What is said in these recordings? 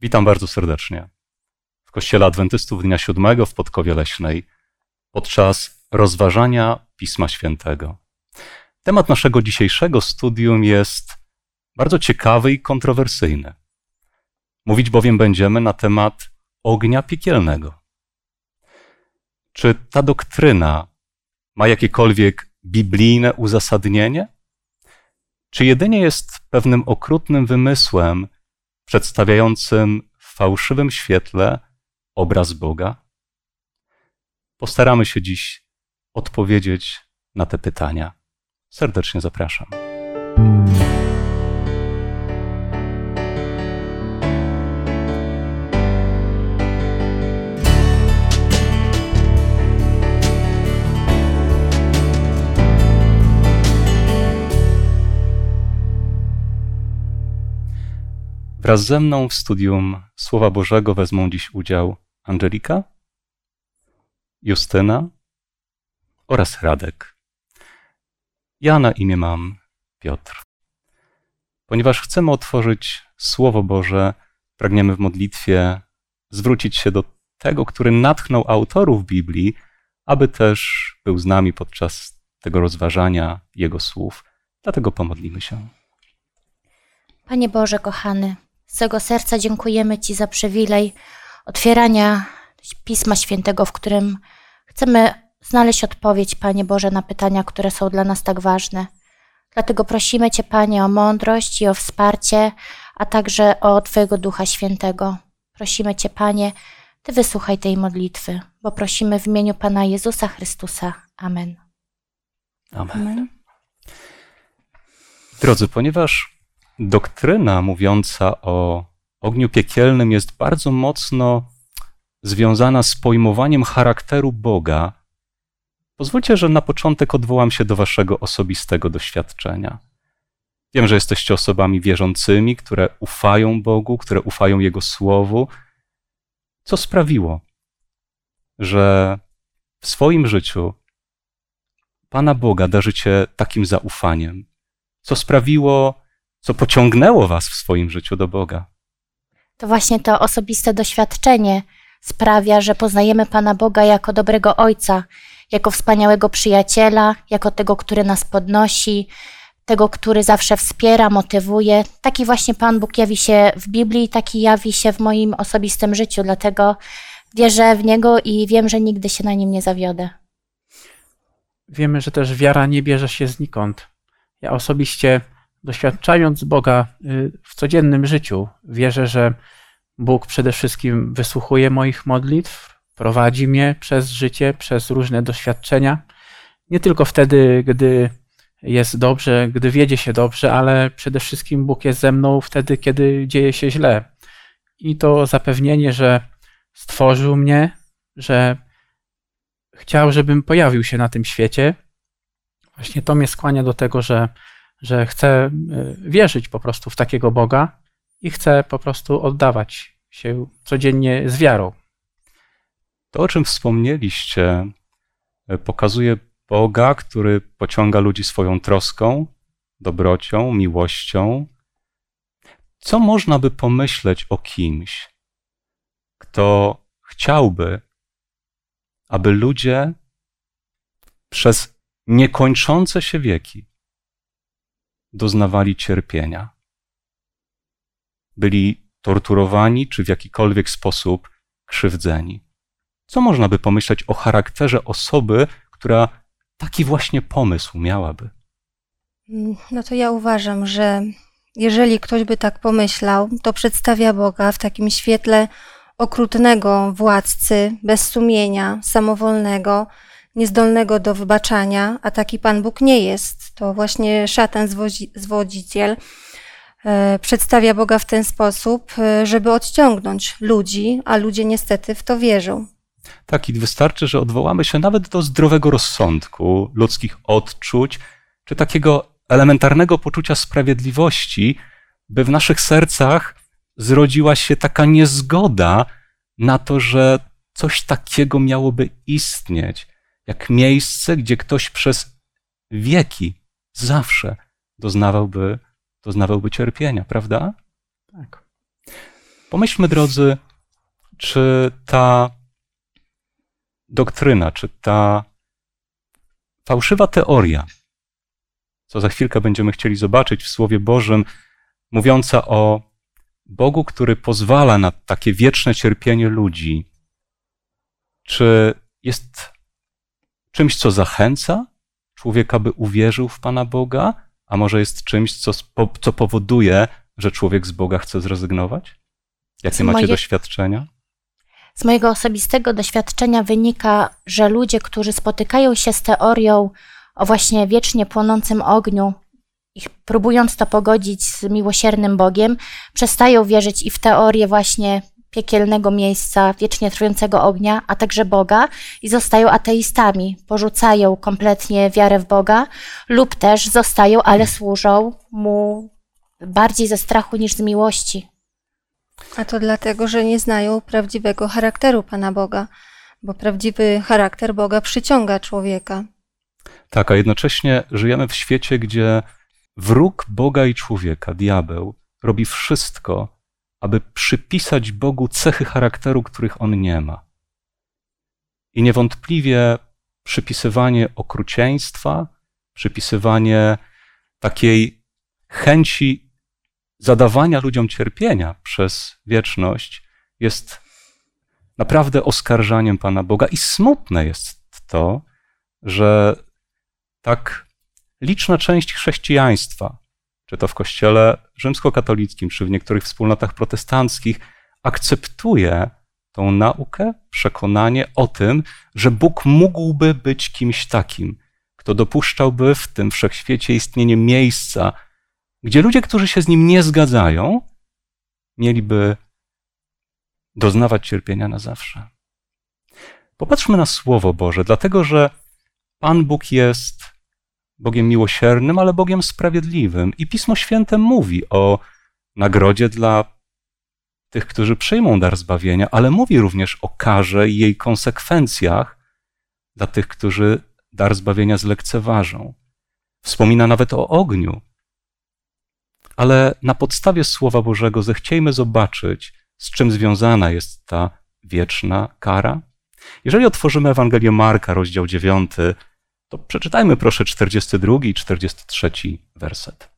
Witam bardzo serdecznie w Kościele Adwentystów Dnia Siódmego w Podkowie Leśnej podczas rozważania Pisma Świętego. Temat naszego dzisiejszego studium jest bardzo ciekawy i kontrowersyjny. Mówić bowiem będziemy na temat ognia piekielnego. Czy ta doktryna ma jakiekolwiek biblijne uzasadnienie? Czy jedynie jest pewnym okrutnym wymysłem przedstawiającym w fałszywym świetle obraz Boga? Postaramy się dziś odpowiedzieć na te pytania. Serdecznie zapraszam. Wraz ze mną w studium Słowa Bożego wezmą dziś udział Angelika, Justyna oraz Radek. Ja na imię mam Piotr. Ponieważ chcemy otworzyć Słowo Boże, pragniemy w modlitwie zwrócić się do tego, który natchnął autorów Biblii, aby też był z nami podczas tego rozważania Jego słów. Dlatego pomodlimy się. Panie Boże, kochany, z całego serca dziękujemy Ci za przywilej otwierania Pisma Świętego, w którym chcemy znaleźć odpowiedź, Panie Boże, na pytania, które są dla nas tak ważne. Dlatego prosimy Cię, Panie, o mądrość i o wsparcie, a także o Twojego Ducha Świętego. Prosimy Cię, Panie, Ty wysłuchaj tej modlitwy, bo prosimy w imieniu Pana Jezusa Chrystusa. Amen. Amen. Amen. Drodzy, ponieważ doktryna mówiąca o ogniu piekielnym jest bardzo mocno związana z pojmowaniem charakteru Boga, pozwólcie, że na początek odwołam się do waszego osobistego doświadczenia. Wiem, że jesteście osobami wierzącymi, które ufają Bogu, które ufają Jego Słowu. Co sprawiło, że w swoim życiu Pana Boga darzycie takim zaufaniem? Co sprawiło, co pociągnęło Was w swoim życiu do Boga? To właśnie to osobiste doświadczenie sprawia, że poznajemy Pana Boga jako dobrego Ojca, jako wspaniałego przyjaciela, jako tego, który nas podnosi, tego, który zawsze wspiera, motywuje. Taki właśnie Pan Bóg jawi się w Biblii, taki jawi się w moim osobistym życiu, dlatego wierzę w Niego i wiem, że nigdy się na Nim nie zawiodę. Wiemy, że też wiara nie bierze się znikąd. Ja osobiście doświadczając Boga y, w codziennym życiu, wierzę, że Bóg przede wszystkim wysłuchuje moich modlitw, prowadzi mnie przez życie, przez różne doświadczenia. Nie tylko wtedy, gdy jest dobrze, gdy wiedzie się dobrze, ale przede wszystkim Bóg jest ze mną wtedy, kiedy dzieje się źle. I to zapewnienie, że stworzył mnie, że chciał, żebym pojawił się na tym świecie, właśnie to mnie skłania do tego, że że chcę e, wierzyć po prostu w takiego Boga i chcę po prostu oddawać się codziennie z wiarą. To, o czym wspomnieliście, e, pokazuje Boga, który pociąga ludzi swoją troską, dobrocią, miłością. Co można by pomyśleć o kimś, kto chciałby, aby ludzie przez niekończące się wieki doznawali cierpienia. Byli torturowani czy w jakikolwiek sposób krzywdzeni. Co można by pomyśleć o charakterze osoby, która taki właśnie pomysł miałaby? No to ja uważam, że jeżeli ktoś by tak pomyślał, to przedstawia Boga w takim świetle okrutnego władcy, bez sumienia, samowolnego, niezdolnego do wybaczania, a taki Pan Bóg nie jest. To właśnie szatan, zwodziciel, e, przedstawia Boga w ten sposób, e, żeby odciągnąć ludzi, a ludzie niestety w to wierzą. Tak, i wystarczy, że odwołamy się nawet do zdrowego rozsądku, ludzkich odczuć, czy takiego elementarnego poczucia sprawiedliwości, by w naszych sercach zrodziła się taka niezgoda na to, że coś takiego miałoby istnieć jak miejsce, gdzie ktoś przez wieki zawsze doznawałby, doznawałby cierpienia, prawda? Tak. Pomyślmy, drodzy, czy ta doktryna, czy ta fałszywa teoria, co za chwilkę będziemy chcieli zobaczyć w Słowie Bożym, mówiąca o Bogu, który pozwala na takie wieczne cierpienie ludzi, czy jest czymś, co zachęca człowieka, by uwierzył w Pana Boga, a może jest czymś, co, co powoduje, że człowiek z Boga chce zrezygnować? Jakie Z macie moje- doświadczenia? Z mojego osobistego doświadczenia wynika, że ludzie, którzy spotykają się z teorią o właśnie wiecznie płonącym ogniu, próbując to pogodzić z miłosiernym Bogiem, przestają wierzyć i w teorię właśnie piekielnego miejsca, wiecznie trwającego ognia, a także Boga i zostają ateistami, porzucają kompletnie wiarę w Boga lub też zostają, ale służą mu bardziej ze strachu niż z miłości. A to dlatego, że nie znają prawdziwego charakteru Pana Boga, bo prawdziwy charakter Boga przyciąga człowieka. Tak, a jednocześnie żyjemy w świecie, gdzie wróg Boga i człowieka, diabeł, robi wszystko, aby przypisać Bogu cechy charakteru, których on nie ma. I niewątpliwie przypisywanie okrucieństwa, przypisywanie takiej chęci zadawania ludziom cierpienia przez wieczność jest naprawdę oskarżaniem Pana Boga. I smutne jest to, że tak liczna część chrześcijaństwa, czy to w kościele rzymskokatolickim, czy w niektórych wspólnotach protestanckich, akceptuje tą naukę, przekonanie o tym, że Bóg mógłby być kimś takim, kto dopuszczałby w tym wszechświecie istnienie miejsca, gdzie ludzie, którzy się z nim nie zgadzają, mieliby doznawać cierpienia na zawsze. Popatrzmy na Słowo Boże, dlatego że Pan Bóg jest Bogiem miłosiernym, ale Bogiem sprawiedliwym. I Pismo Święte mówi o nagrodzie dla tych, którzy przyjmą dar zbawienia, ale mówi również o karze i jej konsekwencjach dla tych, którzy dar zbawienia zlekceważą. Wspomina nawet o ogniu. Ale na podstawie Słowa Bożego zechciejmy zobaczyć, z czym związana jest ta wieczna kara. Jeżeli otworzymy Ewangelię Marka, rozdział 9, to przeczytajmy proszę 42 i 43 werset.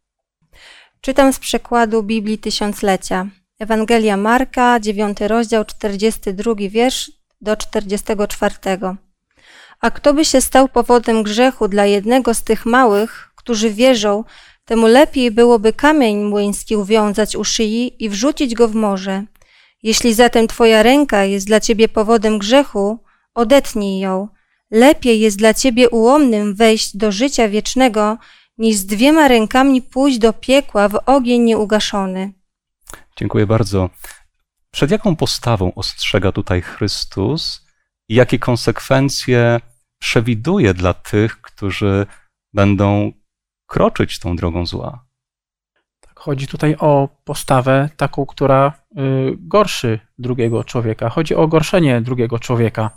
Czytam z przekładu Biblii Tysiąclecia. Ewangelia Marka, 9 rozdział, 42 wiersz do 44. A kto by się stał powodem grzechu dla jednego z tych małych, którzy wierzą, temu lepiej byłoby kamień młyński uwiązać u szyi i wrzucić go w morze. Jeśli zatem twoja ręka jest dla ciebie powodem grzechu, odetnij ją. Lepiej jest dla ciebie ułomnym wejść do życia wiecznego, niż z dwiema rękami pójść do piekła w ogień nieugaszony. Dziękuję bardzo. Przed jaką postawą ostrzega tutaj Chrystus i jakie konsekwencje przewiduje dla tych, którzy będą kroczyć tą drogą zła? Tak, chodzi tutaj o postawę taką, która y, gorszy drugiego człowieka. Chodzi o gorszenie drugiego człowieka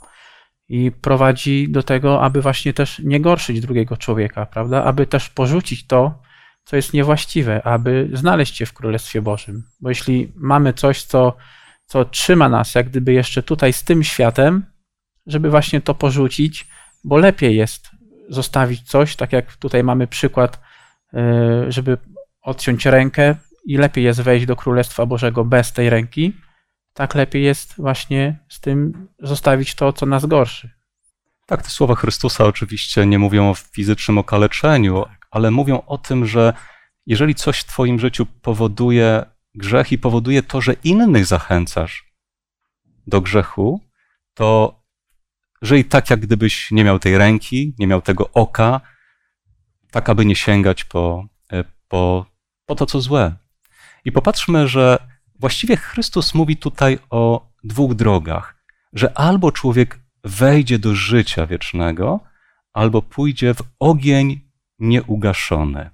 i prowadzi do tego, aby właśnie też nie gorszyć drugiego człowieka, prawda? Aby też porzucić to, co jest niewłaściwe, aby znaleźć się w Królestwie Bożym. Bo jeśli mamy coś, co, co trzyma nas jak gdyby jeszcze tutaj z tym światem, żeby właśnie to porzucić, bo lepiej jest zostawić coś, tak jak tutaj mamy przykład, y, żeby odciąć rękę i lepiej jest wejść do Królestwa Bożego bez tej ręki, tak lepiej jest właśnie z tym zostawić to, co nas gorszy. Tak, te słowa Chrystusa oczywiście nie mówią o fizycznym okaleczeniu, ale mówią o tym, że jeżeli coś w Twoim życiu powoduje grzech i powoduje to, że innych zachęcasz do grzechu, to żyj tak, jak gdybyś nie miał tej ręki, nie miał tego oka, tak aby nie sięgać po, e, po, po to, co złe. I popatrzmy, że właściwie Chrystus mówi tutaj o dwóch drogach, że albo człowiek wejdzie do życia wiecznego, albo pójdzie w ogień nieugaszony.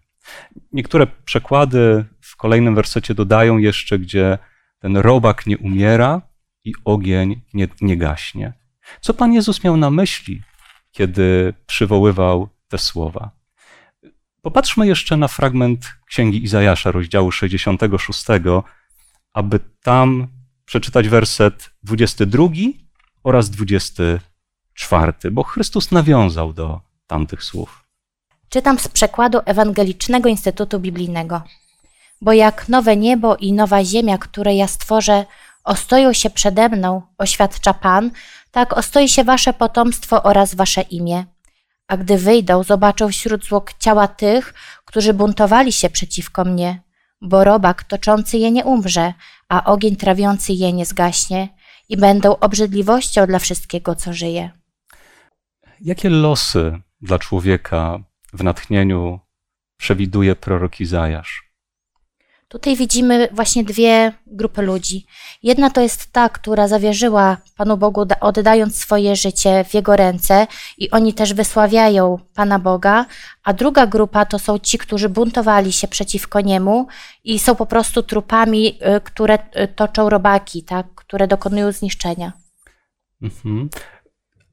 Niektóre przekłady w kolejnym wersecie dodają jeszcze, gdzie ten robak nie umiera i ogień nie, nie gaśnie. Co Pan Jezus miał na myśli, kiedy przywoływał te słowa? Popatrzmy jeszcze na fragment Księgi Izajasza, rozdziału 66, aby tam przeczytać werset 22 oraz 24, bo Chrystus nawiązał do tamtych słów. Czytam z przekładu Ewangelicznego Instytutu Biblijnego. Bo jak nowe niebo i nowa ziemia, które ja stworzę, ostoją się przede mną, oświadcza Pan, tak ostoi się wasze potomstwo oraz wasze imię. A gdy wyjdą, zobaczą wśród zwłok ciała tych, którzy buntowali się przeciwko mnie, bo robak toczący je nie umrze, a ogień trawiący je nie zgaśnie i będą obrzydliwością dla wszystkiego, co żyje. Jakie losy dla człowieka w natchnieniu przewiduje prorok Izajasz? Tutaj widzimy właśnie dwie grupy ludzi. Jedna to jest ta, która zawierzyła Panu Bogu, da- oddając swoje życie w Jego ręce, i oni też wysławiają Pana Boga, a druga grupa to są ci, którzy buntowali się przeciwko Niemu i są po prostu trupami, y, które y, toczą robaki, tak? które dokonują zniszczenia. Mhm.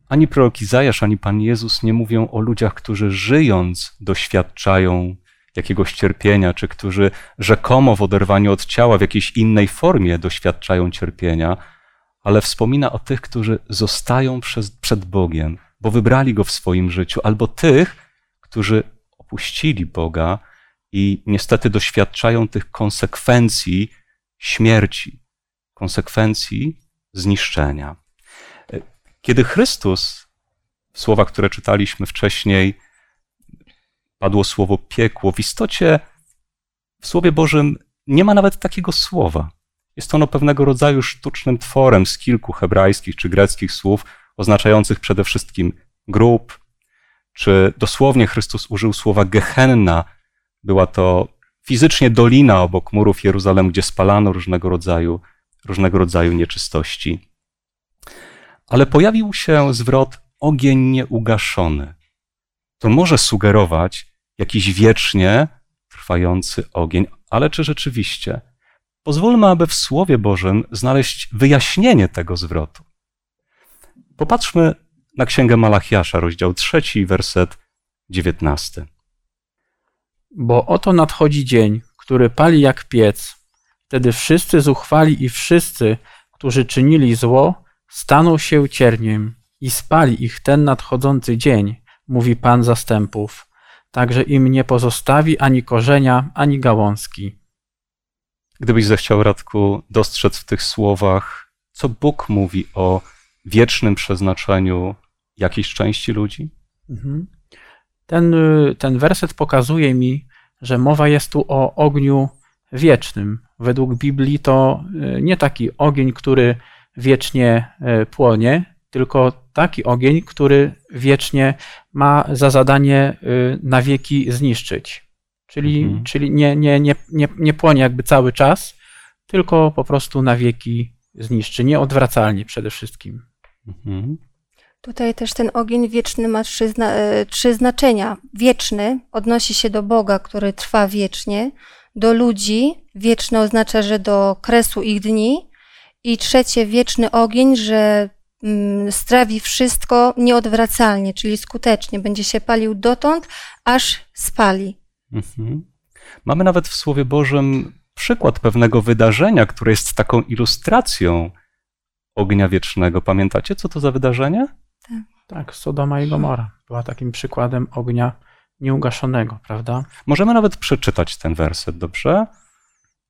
Ani prorok Izajasz, ani Pan Jezus nie mówią o ludziach, którzy żyjąc doświadczają jakiegoś cierpienia, czy którzy rzekomo w oderwaniu od ciała w jakiejś innej formie doświadczają cierpienia, ale wspomina o tych, którzy zostają przez, przed Bogiem, bo wybrali Go w swoim życiu, albo tych, którzy opuścili Boga i niestety doświadczają tych konsekwencji śmierci, konsekwencji zniszczenia. Kiedy Chrystus, w słowach, które czytaliśmy wcześniej, padło słowo piekło, w istocie w Słowie Bożym nie ma nawet takiego słowa. Jest ono pewnego rodzaju sztucznym tworem z kilku hebrajskich czy greckich słów, oznaczających przede wszystkim grób, czy dosłownie Chrystus użył słowa gehenna. Była to fizycznie dolina obok murów Jeruzalem, gdzie spalano różnego rodzaju, różnego rodzaju nieczystości. Ale pojawił się zwrot ogień nieugaszony. To może sugerować jakiś wiecznie trwający ogień, ale czy rzeczywiście? Pozwólmy, aby w Słowie Bożym znaleźć wyjaśnienie tego zwrotu. Popatrzmy na Księgę Malachiasza, rozdział 3, werset 19. Bo oto nadchodzi dzień, który pali jak piec. Wtedy wszyscy zuchwali i wszyscy, którzy czynili zło, staną się cierniem i spali ich ten nadchodzący dzień, mówi Pan zastępów. Także im nie pozostawi ani korzenia, ani gałązki. Gdybyś zechciał, Radku, dostrzec w tych słowach, co Bóg mówi o wiecznym przeznaczeniu jakiejś części ludzi? Mhm. Ten, y, ten werset pokazuje mi, że mowa jest tu o ogniu wiecznym. Według Biblii to y, nie taki ogień, który wiecznie y, płonie, tylko taki ogień, który wiecznie ma za zadanie na wieki zniszczyć. Czyli, Mhm. czyli nie, nie, nie, nie, nie płonie jakby cały czas, tylko po prostu na wieki zniszczy, nieodwracalnie przede wszystkim. Mhm. Tutaj też ten ogień wieczny ma trzy, zna, e, trzy znaczenia. Wieczny odnosi się do Boga, który trwa wiecznie, do ludzi, wieczny oznacza, że do kresu ich dni, i trzecie, wieczny ogień, że strawi wszystko nieodwracalnie, czyli skutecznie, będzie się palił dotąd, aż spali. Mhm. Mamy nawet w Słowie Bożym przykład pewnego wydarzenia, które jest taką ilustracją ognia wiecznego. Pamiętacie, co to za wydarzenie? Tak, Sodoma i Gomora była takim przykładem ognia nieugaszonego, prawda? Możemy nawet przeczytać ten werset, dobrze?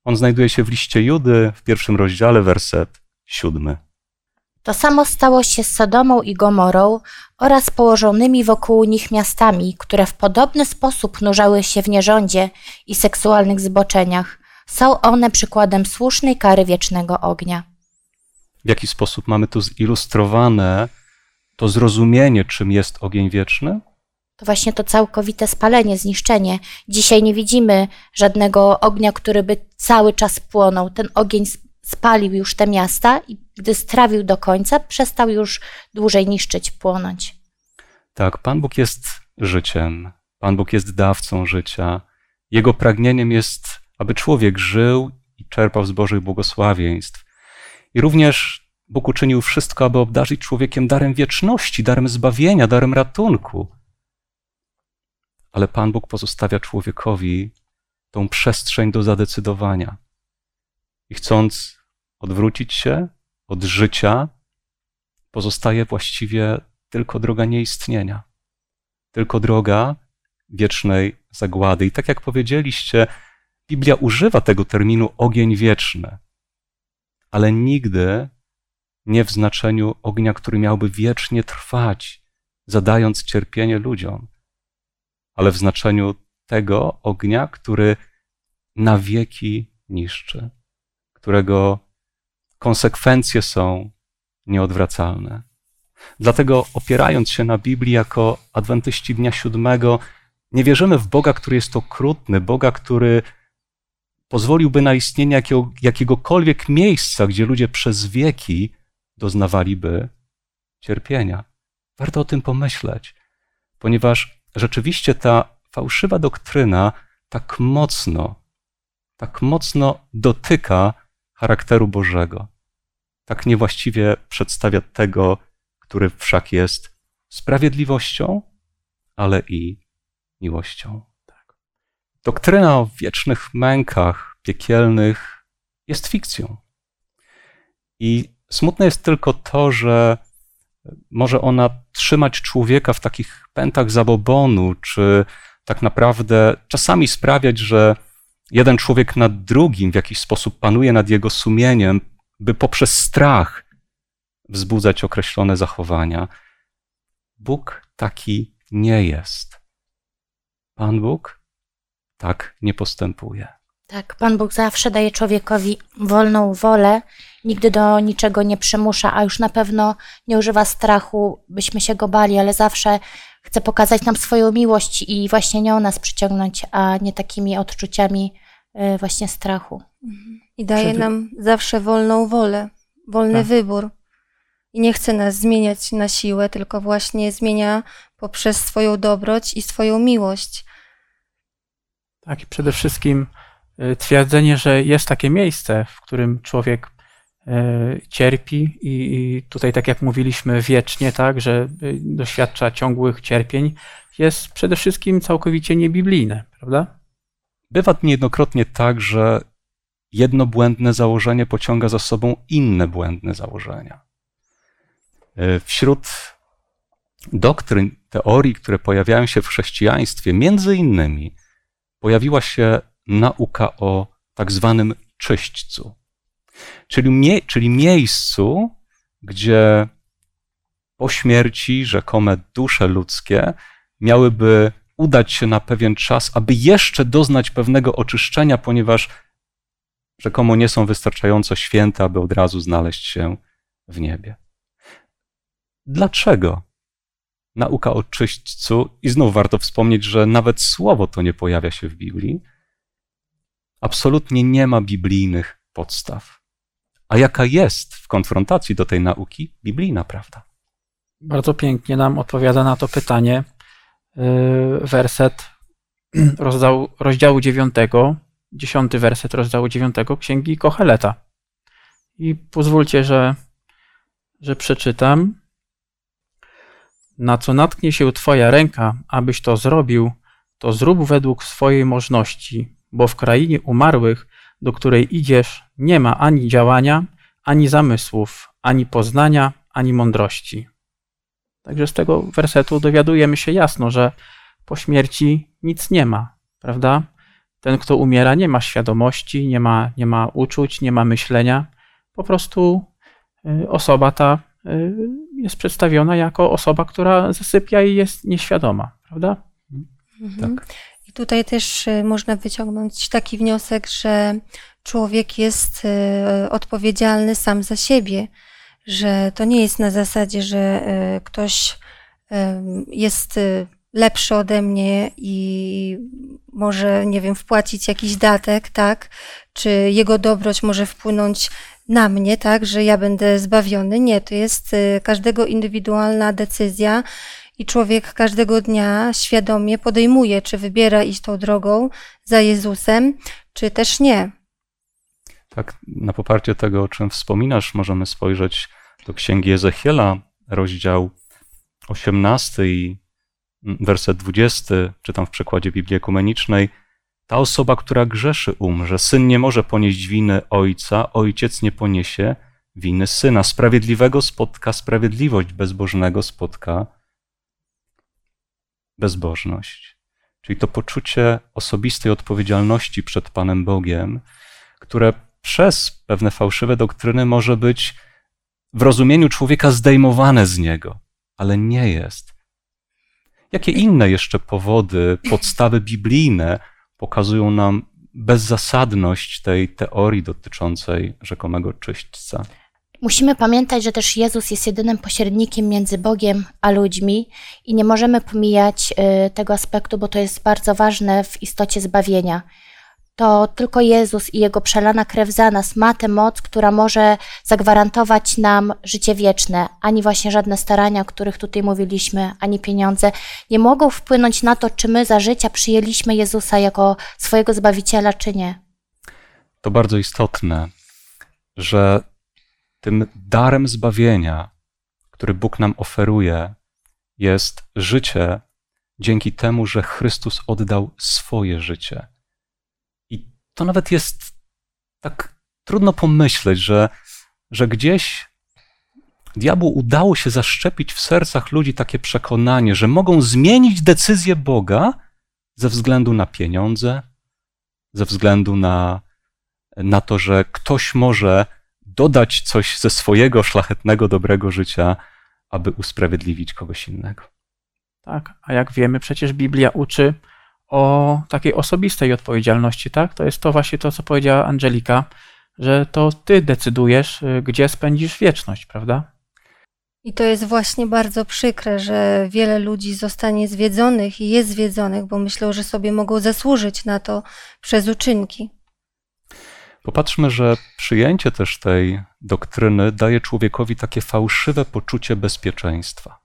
On znajduje się w liście Judy w pierwszym rozdziale, werset siódmy. To samo stało się z Sodomą i Gomorą oraz położonymi wokół nich miastami, które w podobny sposób nurzały się w nierządzie i seksualnych zboczeniach. Są one przykładem słusznej kary wiecznego ognia. W jaki sposób mamy tu zilustrowane to zrozumienie, czym jest ogień wieczny? To właśnie to całkowite spalenie, zniszczenie. Dzisiaj nie widzimy żadnego ognia, który by cały czas płonął. Ten ogień spalił już te miasta i gdy strawił do końca, przestał już dłużej niszczyć, płonąć. Tak, Pan Bóg jest życiem. Pan Bóg jest dawcą życia. Jego pragnieniem jest, aby człowiek żył i czerpał z Bożych błogosławieństw. I również Bóg uczynił wszystko, aby obdarzyć człowiekiem darem wieczności, darem zbawienia, darem ratunku. Ale Pan Bóg pozostawia człowiekowi tą przestrzeń do zadecydowania. I chcąc odwrócić się od życia, pozostaje właściwie tylko droga nieistnienia, tylko droga wiecznej zagłady. I tak jak powiedzieliście, Biblia używa tego terminu ogień wieczny, ale nigdy nie w znaczeniu ognia, który miałby wiecznie trwać, zadając cierpienie ludziom, ale w znaczeniu tego ognia, który na wieki niszczy, którego konsekwencje są nieodwracalne. Dlatego opierając się na Biblii jako adwentyści dnia siódmego, nie wierzymy w Boga, który jest okrutny, Boga, który pozwoliłby na istnienie jakiego, jakiegokolwiek miejsca, gdzie ludzie przez wieki doznawaliby cierpienia. Warto o tym pomyśleć, ponieważ rzeczywiście ta fałszywa doktryna tak mocno, tak mocno dotyka charakteru Bożego. Tak niewłaściwie przedstawia tego, który wszak jest sprawiedliwością, ale i miłością. Tak. Doktryna o wiecznych mękach piekielnych jest fikcją. I smutne jest tylko to, że może ona trzymać człowieka w takich pętach zabobonu, czy tak naprawdę czasami sprawiać, że jeden człowiek nad drugim w jakiś sposób panuje nad jego sumieniem, by poprzez strach wzbudzać określone zachowania. Bóg taki nie jest. Pan Bóg tak nie postępuje. Tak, Pan Bóg zawsze daje człowiekowi wolną wolę, nigdy do niczego nie przymusza, a już na pewno nie używa strachu, byśmy się go bali, ale zawsze chce pokazać nam swoją miłość i właśnie nią nas przyciągnąć, a nie takimi odczuciami y, właśnie strachu. I daje nam zawsze wolną wolę, wolny tak. wybór. I nie chce nas zmieniać na siłę, tylko właśnie zmienia poprzez swoją dobroć i swoją miłość. Tak, i przede wszystkim y, twierdzenie, że jest takie miejsce, w którym człowiek cierpi i tutaj, tak jak mówiliśmy, wiecznie, tak, że y, doświadcza ciągłych cierpień, jest przede wszystkim całkowicie niebiblijne, prawda? Bywa niejednokrotnie tak, że jedno błędne założenie pociąga za sobą inne błędne założenia. Wśród doktryn, teorii, które pojawiają się w chrześcijaństwie, między innymi pojawiła się nauka o tak zwanym czyśćcu, czyli, mie czyli miejscu, gdzie po śmierci rzekome dusze ludzkie miałyby udać się na pewien czas, aby jeszcze doznać pewnego oczyszczenia, ponieważ rzekomo nie są wystarczająco święte, aby od razu znaleźć się w niebie. Dlaczego nauka o czyśćcu, i znów warto wspomnieć, że nawet słowo to nie pojawia się w Biblii, absolutnie nie ma biblijnych podstaw. A jaka jest w konfrontacji do tej nauki biblijna prawda? Bardzo pięknie nam odpowiada na to pytanie yy, werset rozdziału, rozdziału 9, dziesiąty werset rozdziału 9 Księgi Kocheleta. I pozwólcie, że, że przeczytam na co natknie się Twoja ręka, abyś to zrobił, to zrób według swojej możności, bo w krainie umarłych, do której idziesz, nie ma ani działania, ani zamysłów, ani poznania, ani mądrości. Także z tego wersetu dowiadujemy się jasno, że po śmierci nic nie ma, prawda? Ten, kto umiera, nie ma świadomości, nie ma, nie ma uczuć, nie ma myślenia. Po prostu y, osoba ta Y, jest przedstawiona jako osoba, która zasypia i jest nieświadoma, prawda? Mhm. Tak. Tutaj też y, można wyciągnąć taki wniosek, że człowiek jest y, odpowiedzialny sam za siebie, że to nie jest na zasadzie, że ktoś jest lepszy ode mnie i może, nie wiem, wpłacić jakiś datek, tak? Czy jego dobroć może wpłynąć na mnie, tak, że ja będę zbawiony. Nie, to jest y, każdego indywidualna decyzja i człowiek każdego dnia świadomie podejmuje, czy wybiera iść tą drogą za Jezusem, czy też nie. Tak, na poparcie tego, o czym wspominasz, możemy spojrzeć do księgi Ezechiela, rozdział 18 i werset 20, czytam w przekładzie Biblii Ekumenicznej. Ta osoba, która grzeszy, umrze. Syn nie może ponieść winy ojca, ojciec nie poniesie winy syna. Sprawiedliwego spotka sprawiedliwość, bezbożnego spotka bezbożność. Czyli to poczucie osobistej odpowiedzialności przed Panem Bogiem, które przez pewne fałszywe doktryny może być w rozumieniu człowieka zdejmowane z niego, ale nie jest. Jakie inne jeszcze powody, podstawy biblijne pokazują nam bezzasadność tej teorii dotyczącej rzekomego czyśćca? Musimy pamiętać, że też Jezus jest jedynym pośrednikiem między Bogiem a ludźmi i nie możemy pomijać y, tego aspektu, bo to jest bardzo ważne w istocie zbawienia. To tylko Jezus i Jego przelana krew za nas ma tę moc, która może zagwarantować nam życie wieczne. Ani właśnie żadne starania, o których tutaj mówiliśmy, ani pieniądze nie mogą wpłynąć na to, czy my za życia przyjęliśmy Jezusa jako swojego Zbawiciela, czy nie. To bardzo istotne, że tym darem zbawienia, który Bóg nam oferuje, jest życie dzięki temu, że Chrystus oddał swoje życie. I to nawet jest tak trudno pomyśleć, że, że gdzieś diabłu udało się zaszczepić w sercach ludzi takie przekonanie, że mogą zmienić decyzję Boga ze względu na pieniądze, ze względu na, na to, że ktoś może dodać coś ze swojego szlachetnego, dobrego życia, aby usprawiedliwić kogoś innego. Tak, a jak wiemy, przecież Biblia uczy o takiej osobistej odpowiedzialności, tak? To jest to właśnie to, co powiedziała Angelika, że to ty decydujesz, y, gdzie spędzisz wieczność, prawda? I to jest właśnie bardzo przykre, że wiele ludzi zostanie zwiedzonych i jest zwiedzonych, bo myślą, że sobie mogą zasłużyć na to przez uczynki. Popatrzmy, że przyjęcie też tej doktryny daje człowiekowi takie fałszywe poczucie bezpieczeństwa.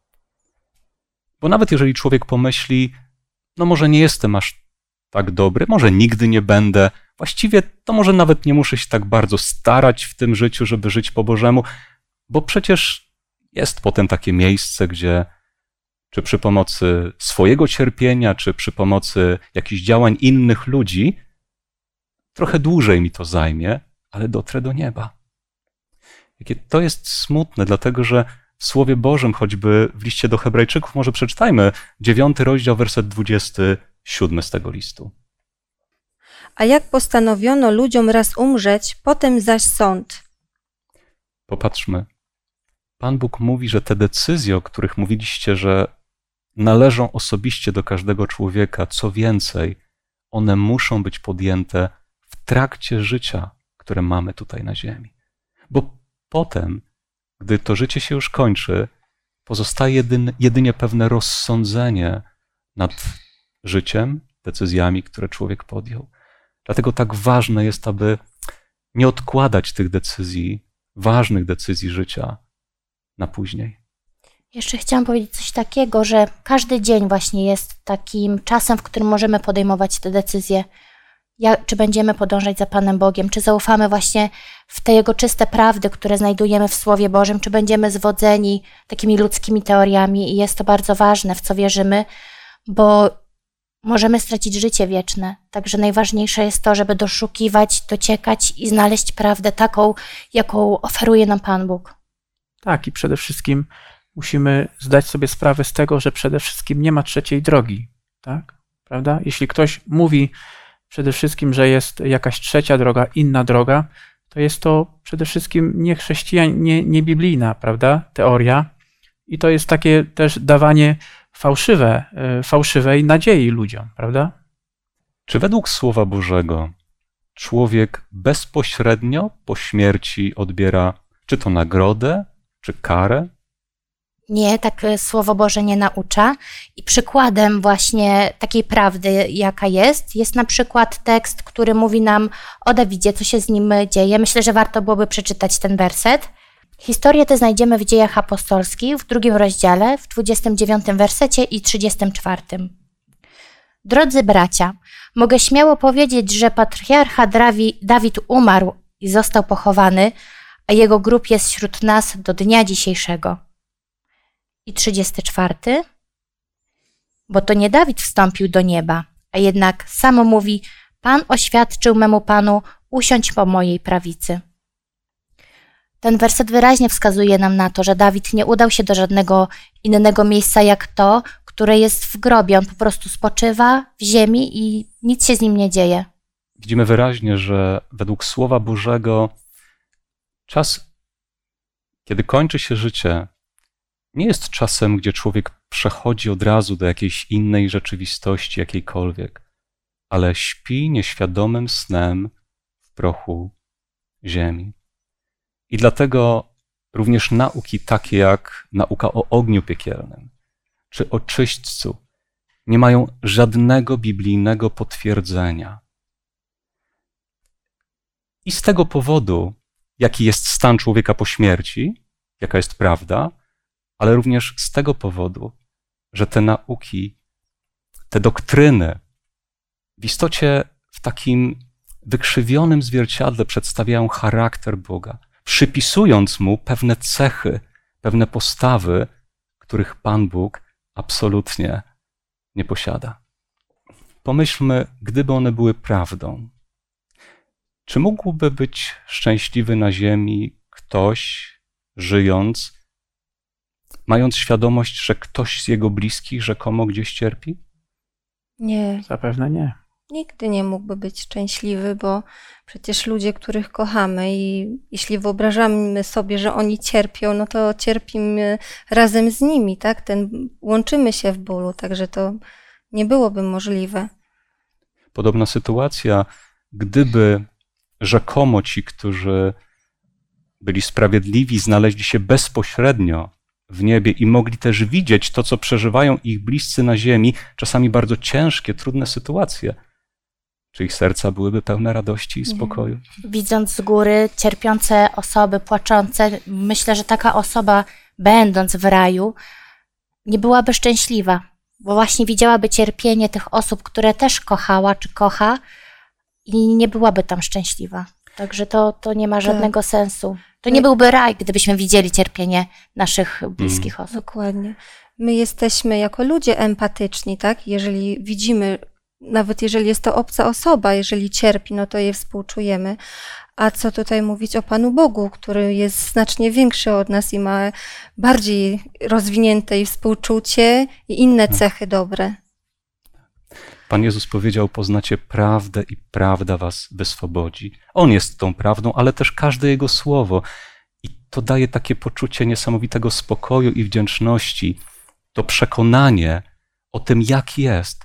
Bo nawet jeżeli człowiek pomyśli, no może nie jestem aż tak dobry, może nigdy nie będę, właściwie to może nawet nie muszę się tak bardzo starać w tym życiu, żeby żyć po Bożemu, bo przecież jest potem takie miejsce, gdzie czy przy pomocy swojego cierpienia, czy przy pomocy jakichś działań innych ludzi, Trochę dłużej mi to zajmie, ale dotrę do nieba. Jakie to jest smutne, dlatego że w Słowie Bożym, choćby w liście do Hebrajczyków, może przeczytajmy dziewiąty rozdział, werset 27 z tego listu. A jak postanowiono ludziom raz umrzeć, potem zaś sąd. Popatrzmy. Pan Bóg mówi, że te decyzje, o których mówiliście, że należą osobiście do każdego człowieka, co więcej, one muszą być podjęte trakcie życia, które mamy tutaj na Ziemi. Bo potem, gdy to życie się już kończy, pozostaje jedynie pewne rozsądzenie nad życiem, decyzjami, które człowiek podjął. Dlatego tak ważne jest, aby nie odkładać tych decyzji, ważnych decyzji życia na później. Jeszcze chciałam powiedzieć coś takiego, że każdy dzień właśnie jest takim czasem, w którym możemy podejmować te decyzje jak, czy będziemy podążać za Panem Bogiem, czy zaufamy właśnie w te Jego czyste prawdy, które znajdujemy w Słowie Bożym, czy będziemy zwodzeni takimi ludzkimi teoriami i jest to bardzo ważne, w co wierzymy, bo możemy stracić życie wieczne. Także najważniejsze jest to, żeby doszukiwać, dociekać i znaleźć prawdę taką, jaką oferuje nam Pan Bóg. Tak, i przede wszystkim musimy zdać sobie sprawę z tego, że przede wszystkim nie ma trzeciej drogi. Tak? Prawda? Jeśli ktoś mówi, przede wszystkim, że jest jakaś trzecia droga, inna droga, to jest to przede wszystkim nie chrześcijan, nie, nie biblijna, prawda, teoria. I to jest takie też dawanie fałszywe, e, fałszywej nadziei ludziom, prawda? Czy według Słowa Bożego człowiek bezpośrednio po śmierci odbiera czy to nagrodę, czy karę? Nie, tak e, Słowo Boże nie naucza. I przykładem właśnie takiej prawdy, jaka jest, jest na przykład tekst, który mówi nam o Dawidzie, co się z nim dzieje. Myślę, że warto byłoby przeczytać ten werset. Historię tę znajdziemy w dziejach apostolskich w drugim rozdziale, w 29 wersecie i 34. Drodzy bracia, mogę śmiało powiedzieć, że patriarcha Dawid umarł i został pochowany, a jego grób jest wśród nas do dnia dzisiejszego i 34, bo to nie Dawid wstąpił do nieba, a jednak samo mówi: Pan oświadczył memu Panu, usiądź po mojej prawicy. Ten werset wyraźnie wskazuje nam na to, że Dawid nie udał się do żadnego innego miejsca jak to, które jest w grobie. On po prostu spoczywa w ziemi i nic się z nim nie dzieje. Widzimy wyraźnie, że według Słowa Bożego czas, kiedy kończy się życie, nie jest czasem, gdzie człowiek przechodzi od razu do jakiejś innej rzeczywistości, jakiejkolwiek, ale śpi nieświadomym snem w prochu ziemi. I dlatego również nauki takie jak nauka o ogniu piekielnym czy o czyśćcu nie mają żadnego biblijnego potwierdzenia. I z tego powodu, jaki jest stan człowieka po śmierci, jaka jest prawda, ale również z tego powodu, że te nauki, te doktryny w istocie w takim wykrzywionym zwierciadle przedstawiają charakter Boga, przypisując mu pewne cechy, pewne postawy, których Pan Bóg absolutnie nie posiada. Pomyślmy, gdyby one były prawdą, czy mógłby być szczęśliwy na ziemi ktoś, żyjąc, mając świadomość, że ktoś z jego bliskich rzekomo gdzieś cierpi? Nie, Zapewne nie. nigdy nie mógłby być szczęśliwy, bo przecież ludzie, których kochamy i jeśli wyobrażamy sobie, że oni cierpią, no to cierpimy razem z nimi, tak? Ten, łączymy się w bólu, także to nie byłoby możliwe. Podobna sytuacja, gdyby rzekomo ci, którzy byli sprawiedliwi, znaleźli się bezpośrednio w niebie i mogli też widzieć to, co przeżywają ich bliscy na ziemi, czasami bardzo ciężkie, trudne sytuacje. Czy ich serca byłyby pełne radości i spokoju? Widząc z góry cierpiące osoby, płaczące, myślę, że taka osoba, będąc w raju, nie byłaby szczęśliwa, bo właśnie widziałaby cierpienie tych osób, które też kochała czy kocha i nie byłaby tam szczęśliwa. Także to, to nie ma żadnego sensu. To nie byłby raj, gdybyśmy widzieli cierpienie naszych bliskich osób. Dokładnie. My jesteśmy jako ludzie empatyczni, tak? Jeżeli widzimy, nawet jeżeli jest to obca osoba, jeżeli cierpi, no to jej współczujemy. A co tutaj mówić o Panu Bogu, który jest znacznie większy od nas i ma bardziej rozwinięte i współczucie i inne cechy dobre. Pan Jezus powiedział: Poznacie prawdę i prawda was wyswobodzi. On jest tą prawdą, ale też każde jego słowo. I to daje takie poczucie niesamowitego spokoju i wdzięczności, to przekonanie o tym, jak jest,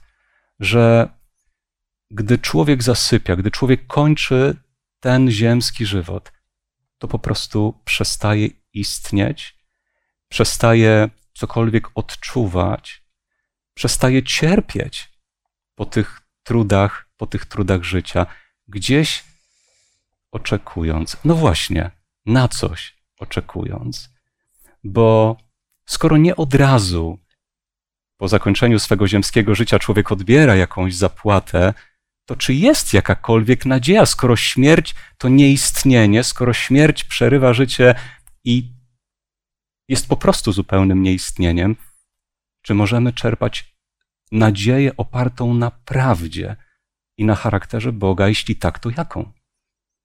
że gdy człowiek zasypia, gdy człowiek kończy ten ziemski żywot, to po prostu przestaje istnieć, przestaje cokolwiek odczuwać, przestaje cierpieć po tych trudach, po tych trudach życia, gdzieś oczekując, no właśnie, na coś oczekując. Bo skoro nie od razu po zakończeniu swego ziemskiego życia człowiek odbiera jakąś zapłatę, to czy jest jakakolwiek nadzieja, skoro śmierć to nieistnienie, skoro śmierć przerywa życie i jest po prostu zupełnym nieistnieniem, czy możemy czerpać nadzieję opartą na prawdzie i na charakterze Boga, jeśli tak, to jaką?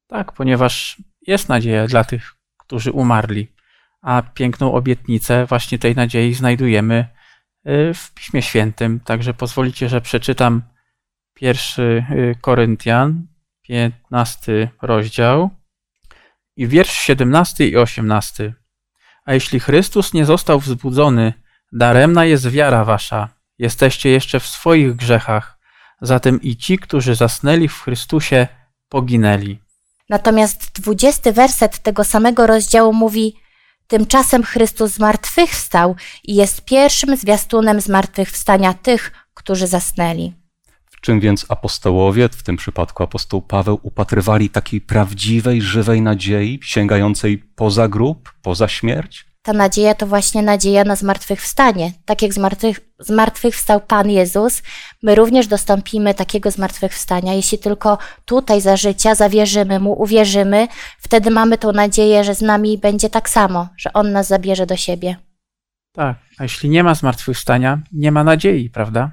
Tak, ponieważ jest nadzieja dla tych, którzy umarli, a piękną obietnicę właśnie tej nadziei znajdujemy y, w Piśmie Świętym. Także pozwolicie, że przeczytam pierwszy y, Koryntian, 15 rozdział i wiersz 17 i 18. A jeśli Chrystus nie został wzbudzony, daremna jest wiara wasza. Jesteście jeszcze w swoich grzechach. Zatem i ci, którzy zasnęli w Chrystusie, poginęli. Natomiast dwudziesty werset tego samego rozdziału mówi: Tymczasem Chrystus zmartwychwstał i jest pierwszym zwiastunem zmartwychwstania tych, którzy zasnęli. W czym więc apostołowie, w tym przypadku apostoł Paweł, upatrywali takiej prawdziwej, żywej nadziei, sięgającej poza grób, poza śmierć? Ta nadzieja to właśnie nadzieja na zmartwychwstanie. Tak jak zmartwych, zmartwychwstał Pan Jezus, my również dostąpimy takiego zmartwychwstania. Jeśli tylko tutaj za życia zawierzymy Mu, uwierzymy, wtedy mamy tą nadzieję, że z nami będzie tak samo, że On nas zabierze do siebie. Tak, a jeśli nie ma zmartwychwstania, nie ma nadziei, prawda?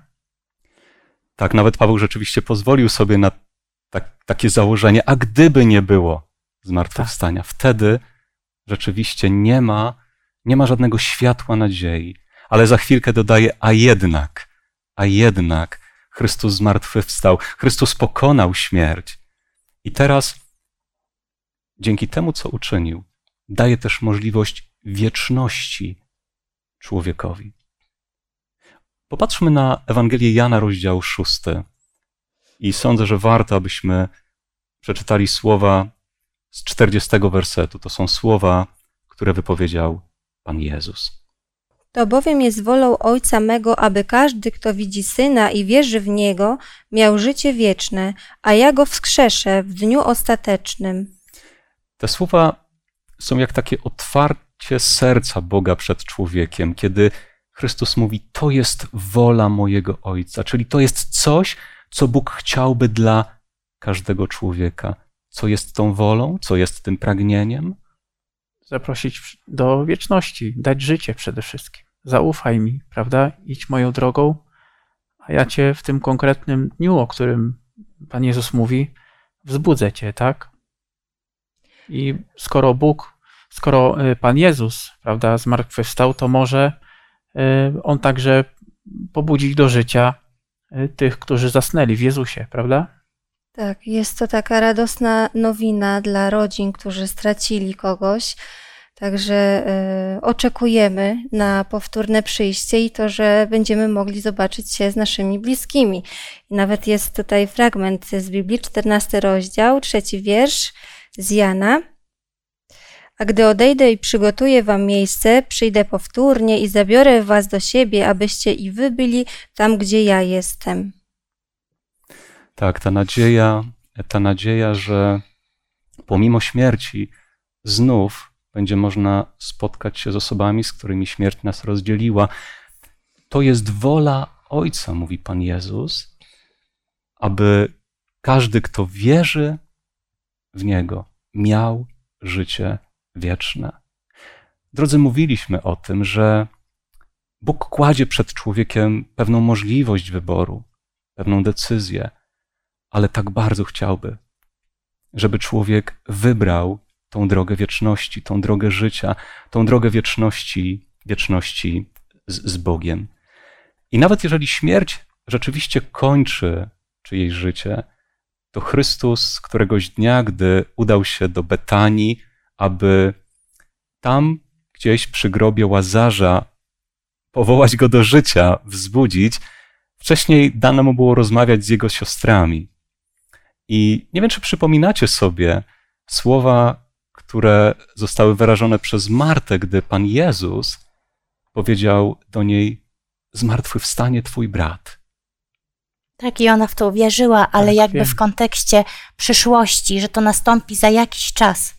Tak, nawet Paweł rzeczywiście pozwolił sobie na tak, takie założenie, a gdyby nie było zmartwychwstania, wtedy rzeczywiście nie ma, nie ma żadnego światła nadziei. Ale za chwilkę dodaje, a jednak, a jednak Chrystus zmartwychwstał, Chrystus pokonał śmierć. I teraz, dzięki temu, co uczynił, daje też możliwość wieczności człowiekowi. Popatrzmy na Ewangelię Jana, rozdział 6. I sądzę, że warto, abyśmy przeczytali słowa z 40 wersetu. To są słowa, które wypowiedział Pan Jezus. To bowiem jest wolą Ojca mego, aby każdy, kto widzi Syna i wierzy w Niego, miał życie wieczne, a ja go wskrzeszę w dniu ostatecznym. Te słowa są jak takie otwarcie serca Boga przed człowiekiem, kiedy Chrystus mówi: To jest wola mojego Ojca, czyli to jest coś, co Bóg chciałby dla każdego człowieka. Co jest tą wolą, co jest tym pragnieniem? Zaprosić do wieczności, dać życie przede wszystkim. Zaufaj mi, prawda? Idź moją drogą, a ja cię w tym konkretnym dniu, o którym Pan Jezus mówi, wzbudzę cię, tak? I skoro Bóg, skoro y, Pan Jezus, prawda, zmartwychwstał, to może y, On także pobudzić do życia y, tych, którzy zasnęli w Jezusie, prawda? Tak, jest to taka radosna nowina dla rodzin, którzy stracili kogoś. Także y, oczekujemy na powtórne przyjście i to, że będziemy mogli zobaczyć się z naszymi bliskimi. Nawet jest tutaj fragment z Biblii, 14 rozdział, trzeci wiersz z Jana. A gdy odejdę i przygotuję wam miejsce, przyjdę powtórnie i zabiorę was do siebie, abyście i wy byli tam, gdzie ja jestem. Tak, ta nadzieja, ta nadzieja, że pomimo śmierci znów będzie można spotkać się z osobami, z którymi śmierć nas rozdzieliła. To jest wola Ojca, mówi Pan Jezus, aby każdy, kto wierzy w Niego, miał życie wieczne. Drodzy, mówiliśmy o tym, że Bóg kładzie przed człowiekiem pewną możliwość wyboru, pewną decyzję, ale tak bardzo chciałby, żeby człowiek wybrał tą drogę wieczności, tą drogę życia, tą drogę wieczności, wieczności z, z Bogiem. I nawet jeżeli śmierć rzeczywiście kończy czyjeś życie, to Chrystus któregoś dnia, gdy udał się do Betanii, aby tam gdzieś przy grobie Łazarza powołać go do życia, wzbudzić, wcześniej dane mu było rozmawiać z jego siostrami. I nie wiem, czy przypominacie sobie słowa, które zostały wyrażone przez Martę, gdy Pan Jezus powiedział do niej: Zmartwychwstanie Twój brat. Tak, i ona w to uwierzyła, ale Tak, jakby wiem. w kontekście przyszłości, że to nastąpi za jakiś czas.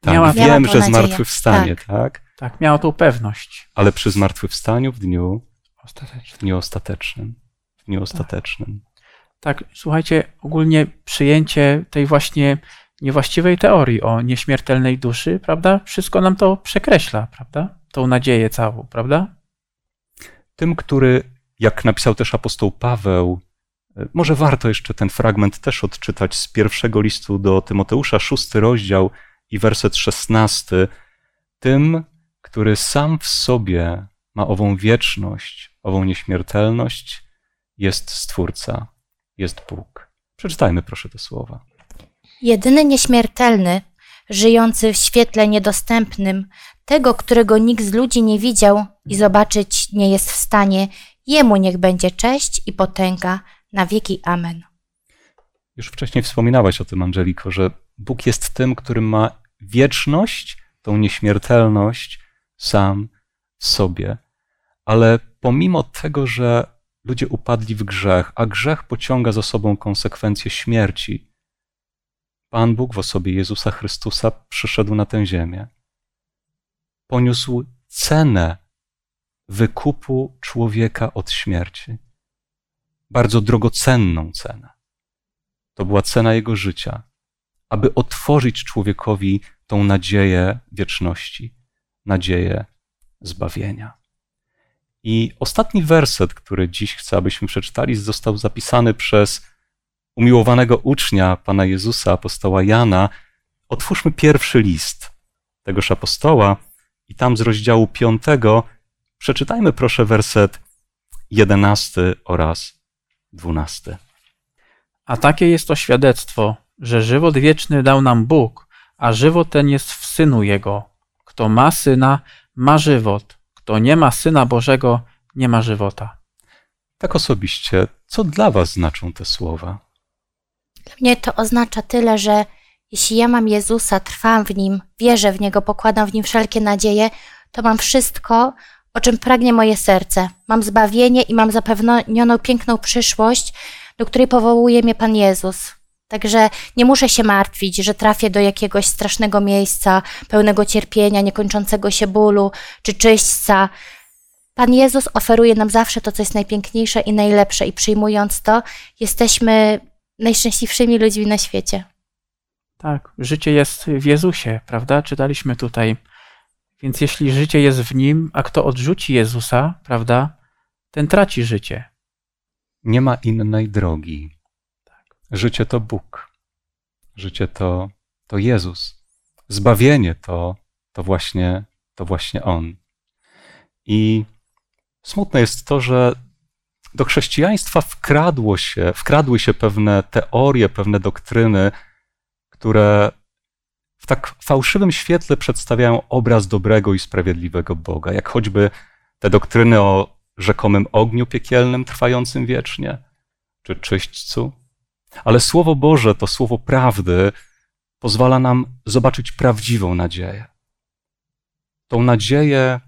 Tak, Miała- wiem, miała że zmartwychwstanie, tak. Tak, miała tą pewność. Ale przy zmartwychwstaniu w dniu, Ostatecznie. w dniu ostatecznym. W dniu ostatecznym. Tak, słuchajcie, ogólnie przyjęcie tej właśnie niewłaściwej teorii o nieśmiertelnej duszy, prawda? Wszystko nam to przekreśla, prawda? Tą nadzieję całą, prawda? Tym, który, jak napisał też apostoł Paweł, e, może warto jeszcze ten fragment też odczytać z pierwszego listu do Tymoteusza, szósty rozdział i werset szesnasty. Tym, który sam w sobie ma ową wieczność, ową nieśmiertelność, jest Stwórca, jest Bóg. Przeczytajmy proszę te słowa. Jedyny nieśmiertelny, żyjący w świetle niedostępnym, tego, którego nikt z ludzi nie widział i zobaczyć nie jest w stanie, jemu niech będzie cześć i potęga na wieki. Amen. Już wcześniej wspominałaś o tym, Angeliko, że Bóg jest tym, który ma wieczność, tą nieśmiertelność sam w sobie. Ale pomimo tego, że ludzie upadli w grzech, a grzech pociąga za sobą konsekwencje śmierci, Pan Bóg w osobie Jezusa Chrystusa przyszedł na tę ziemię. Poniósł cenę wykupu człowieka od śmierci. Bardzo drogocenną cenę. To była cena jego życia, aby otworzyć człowiekowi tą nadzieję wieczności, nadzieję zbawienia. I ostatni werset, który dziś chcę, abyśmy przeczytali, został zapisany przez umiłowanego ucznia Pana Jezusa, apostoła Jana, otwórzmy pierwszy list tegoż apostoła i tam z rozdziału 5 przeczytajmy proszę werset 11 oraz 12. A takie jest to świadectwo, że żywot wieczny dał nam Bóg, a żywot ten jest w Synu Jego. Kto ma Syna, ma żywot. Kto nie ma Syna Bożego, nie ma żywota. Tak osobiście, co dla Was znaczą te słowa? Dla mnie to oznacza tyle, że jeśli ja mam Jezusa, trwam w Nim, wierzę w Niego, pokładam w Nim wszelkie nadzieje, to mam wszystko, o czym pragnie moje serce. Mam zbawienie i mam zapewnioną piękną przyszłość, do której powołuje mnie Pan Jezus. Także nie muszę się martwić, że trafię do jakiegoś strasznego miejsca, pełnego cierpienia, niekończącego się bólu czy czyśćca. Pan Jezus oferuje nam zawsze to, co jest najpiękniejsze i najlepsze, i przyjmując to, jesteśmy najszczęśliwszymi ludźmi na świecie. Tak, życie jest w Jezusie, prawda? Czytaliśmy tutaj. Więc jeśli życie jest w nim, a kto odrzuci Jezusa, prawda, ten traci życie. Nie ma innej drogi. Życie to Bóg. Życie to, to Jezus. Zbawienie to, to, właśnie, to właśnie On. I smutne jest to, że do chrześcijaństwa wkradło się, wkradły się pewne teorie, pewne doktryny, które w tak fałszywym świetle przedstawiają obraz dobrego i sprawiedliwego Boga, jak choćby te doktryny o rzekomym ogniu piekielnym trwającym wiecznie, czy czyśćcu. Ale Słowo Boże, to Słowo prawdy, pozwala nam zobaczyć prawdziwą nadzieję. Tą nadzieję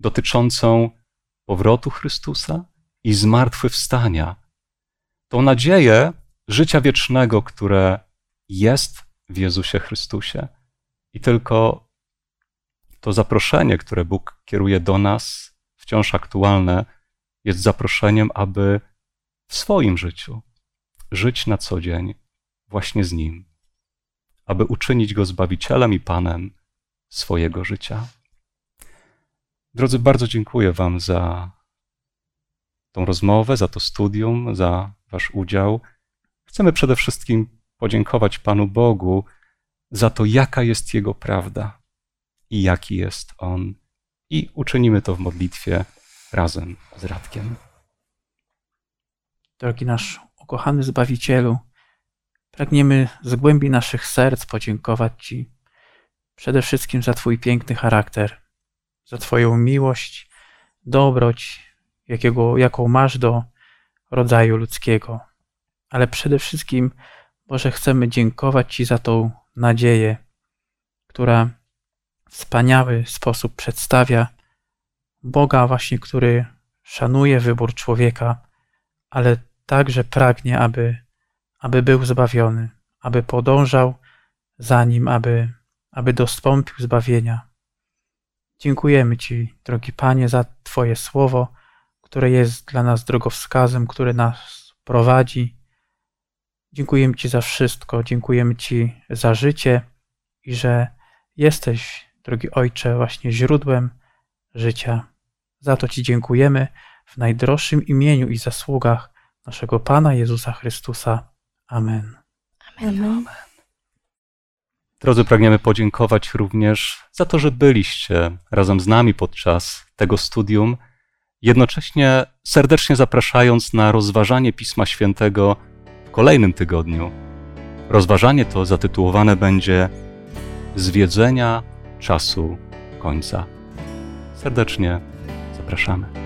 dotyczącą powrotu Chrystusa i zmartwychwstania. Tą nadzieję życia wiecznego, które jest w Jezusie Chrystusie. I tylko to zaproszenie, które Bóg kieruje do nas, wciąż aktualne, jest zaproszeniem, aby w swoim życiu żyć na co dzień właśnie z Nim, aby uczynić Go Zbawicielem i Panem swojego życia. Drodzy, bardzo dziękuję Wam za tą rozmowę, za to studium, za Wasz udział. Chcemy przede wszystkim podziękować Panu Bogu za to, jaka jest Jego prawda i jaki jest On. I uczynimy to w modlitwie razem z Radkiem. Drogi nasz ukochany Zbawicielu, pragniemy z głębi naszych serc podziękować Ci przede wszystkim za Twój piękny charakter, za Twoją miłość, dobroć, jakiego, jaką masz do rodzaju ludzkiego, ale przede wszystkim Boże, chcemy dziękować Ci za tą nadzieję, która w wspaniały sposób przedstawia Boga, właśnie, który szanuje wybór człowieka, ale także pragnie, aby, aby był zbawiony, aby podążał za nim, aby, aby dostąpił zbawienia. Dziękujemy Ci, drogi Panie, za Twoje słowo, które jest dla nas drogowskazem, które nas prowadzi Dziękujemy Ci za wszystko, dziękujemy Ci za życie i że jesteś, drogi Ojcze, właśnie źródłem życia. Za to Ci dziękujemy w najdroższym imieniu i zasługach naszego Pana Jezusa Chrystusa. Amen. Amen. Drodzy, pragniemy podziękować również za to, że byliście razem z nami podczas tego studium, jednocześnie serdecznie zapraszając na rozważanie Pisma Świętego kolejnym tygodniu rozważanie to zatytułowane będzie Zwiedzenia czasu końca. Serdecznie zapraszamy.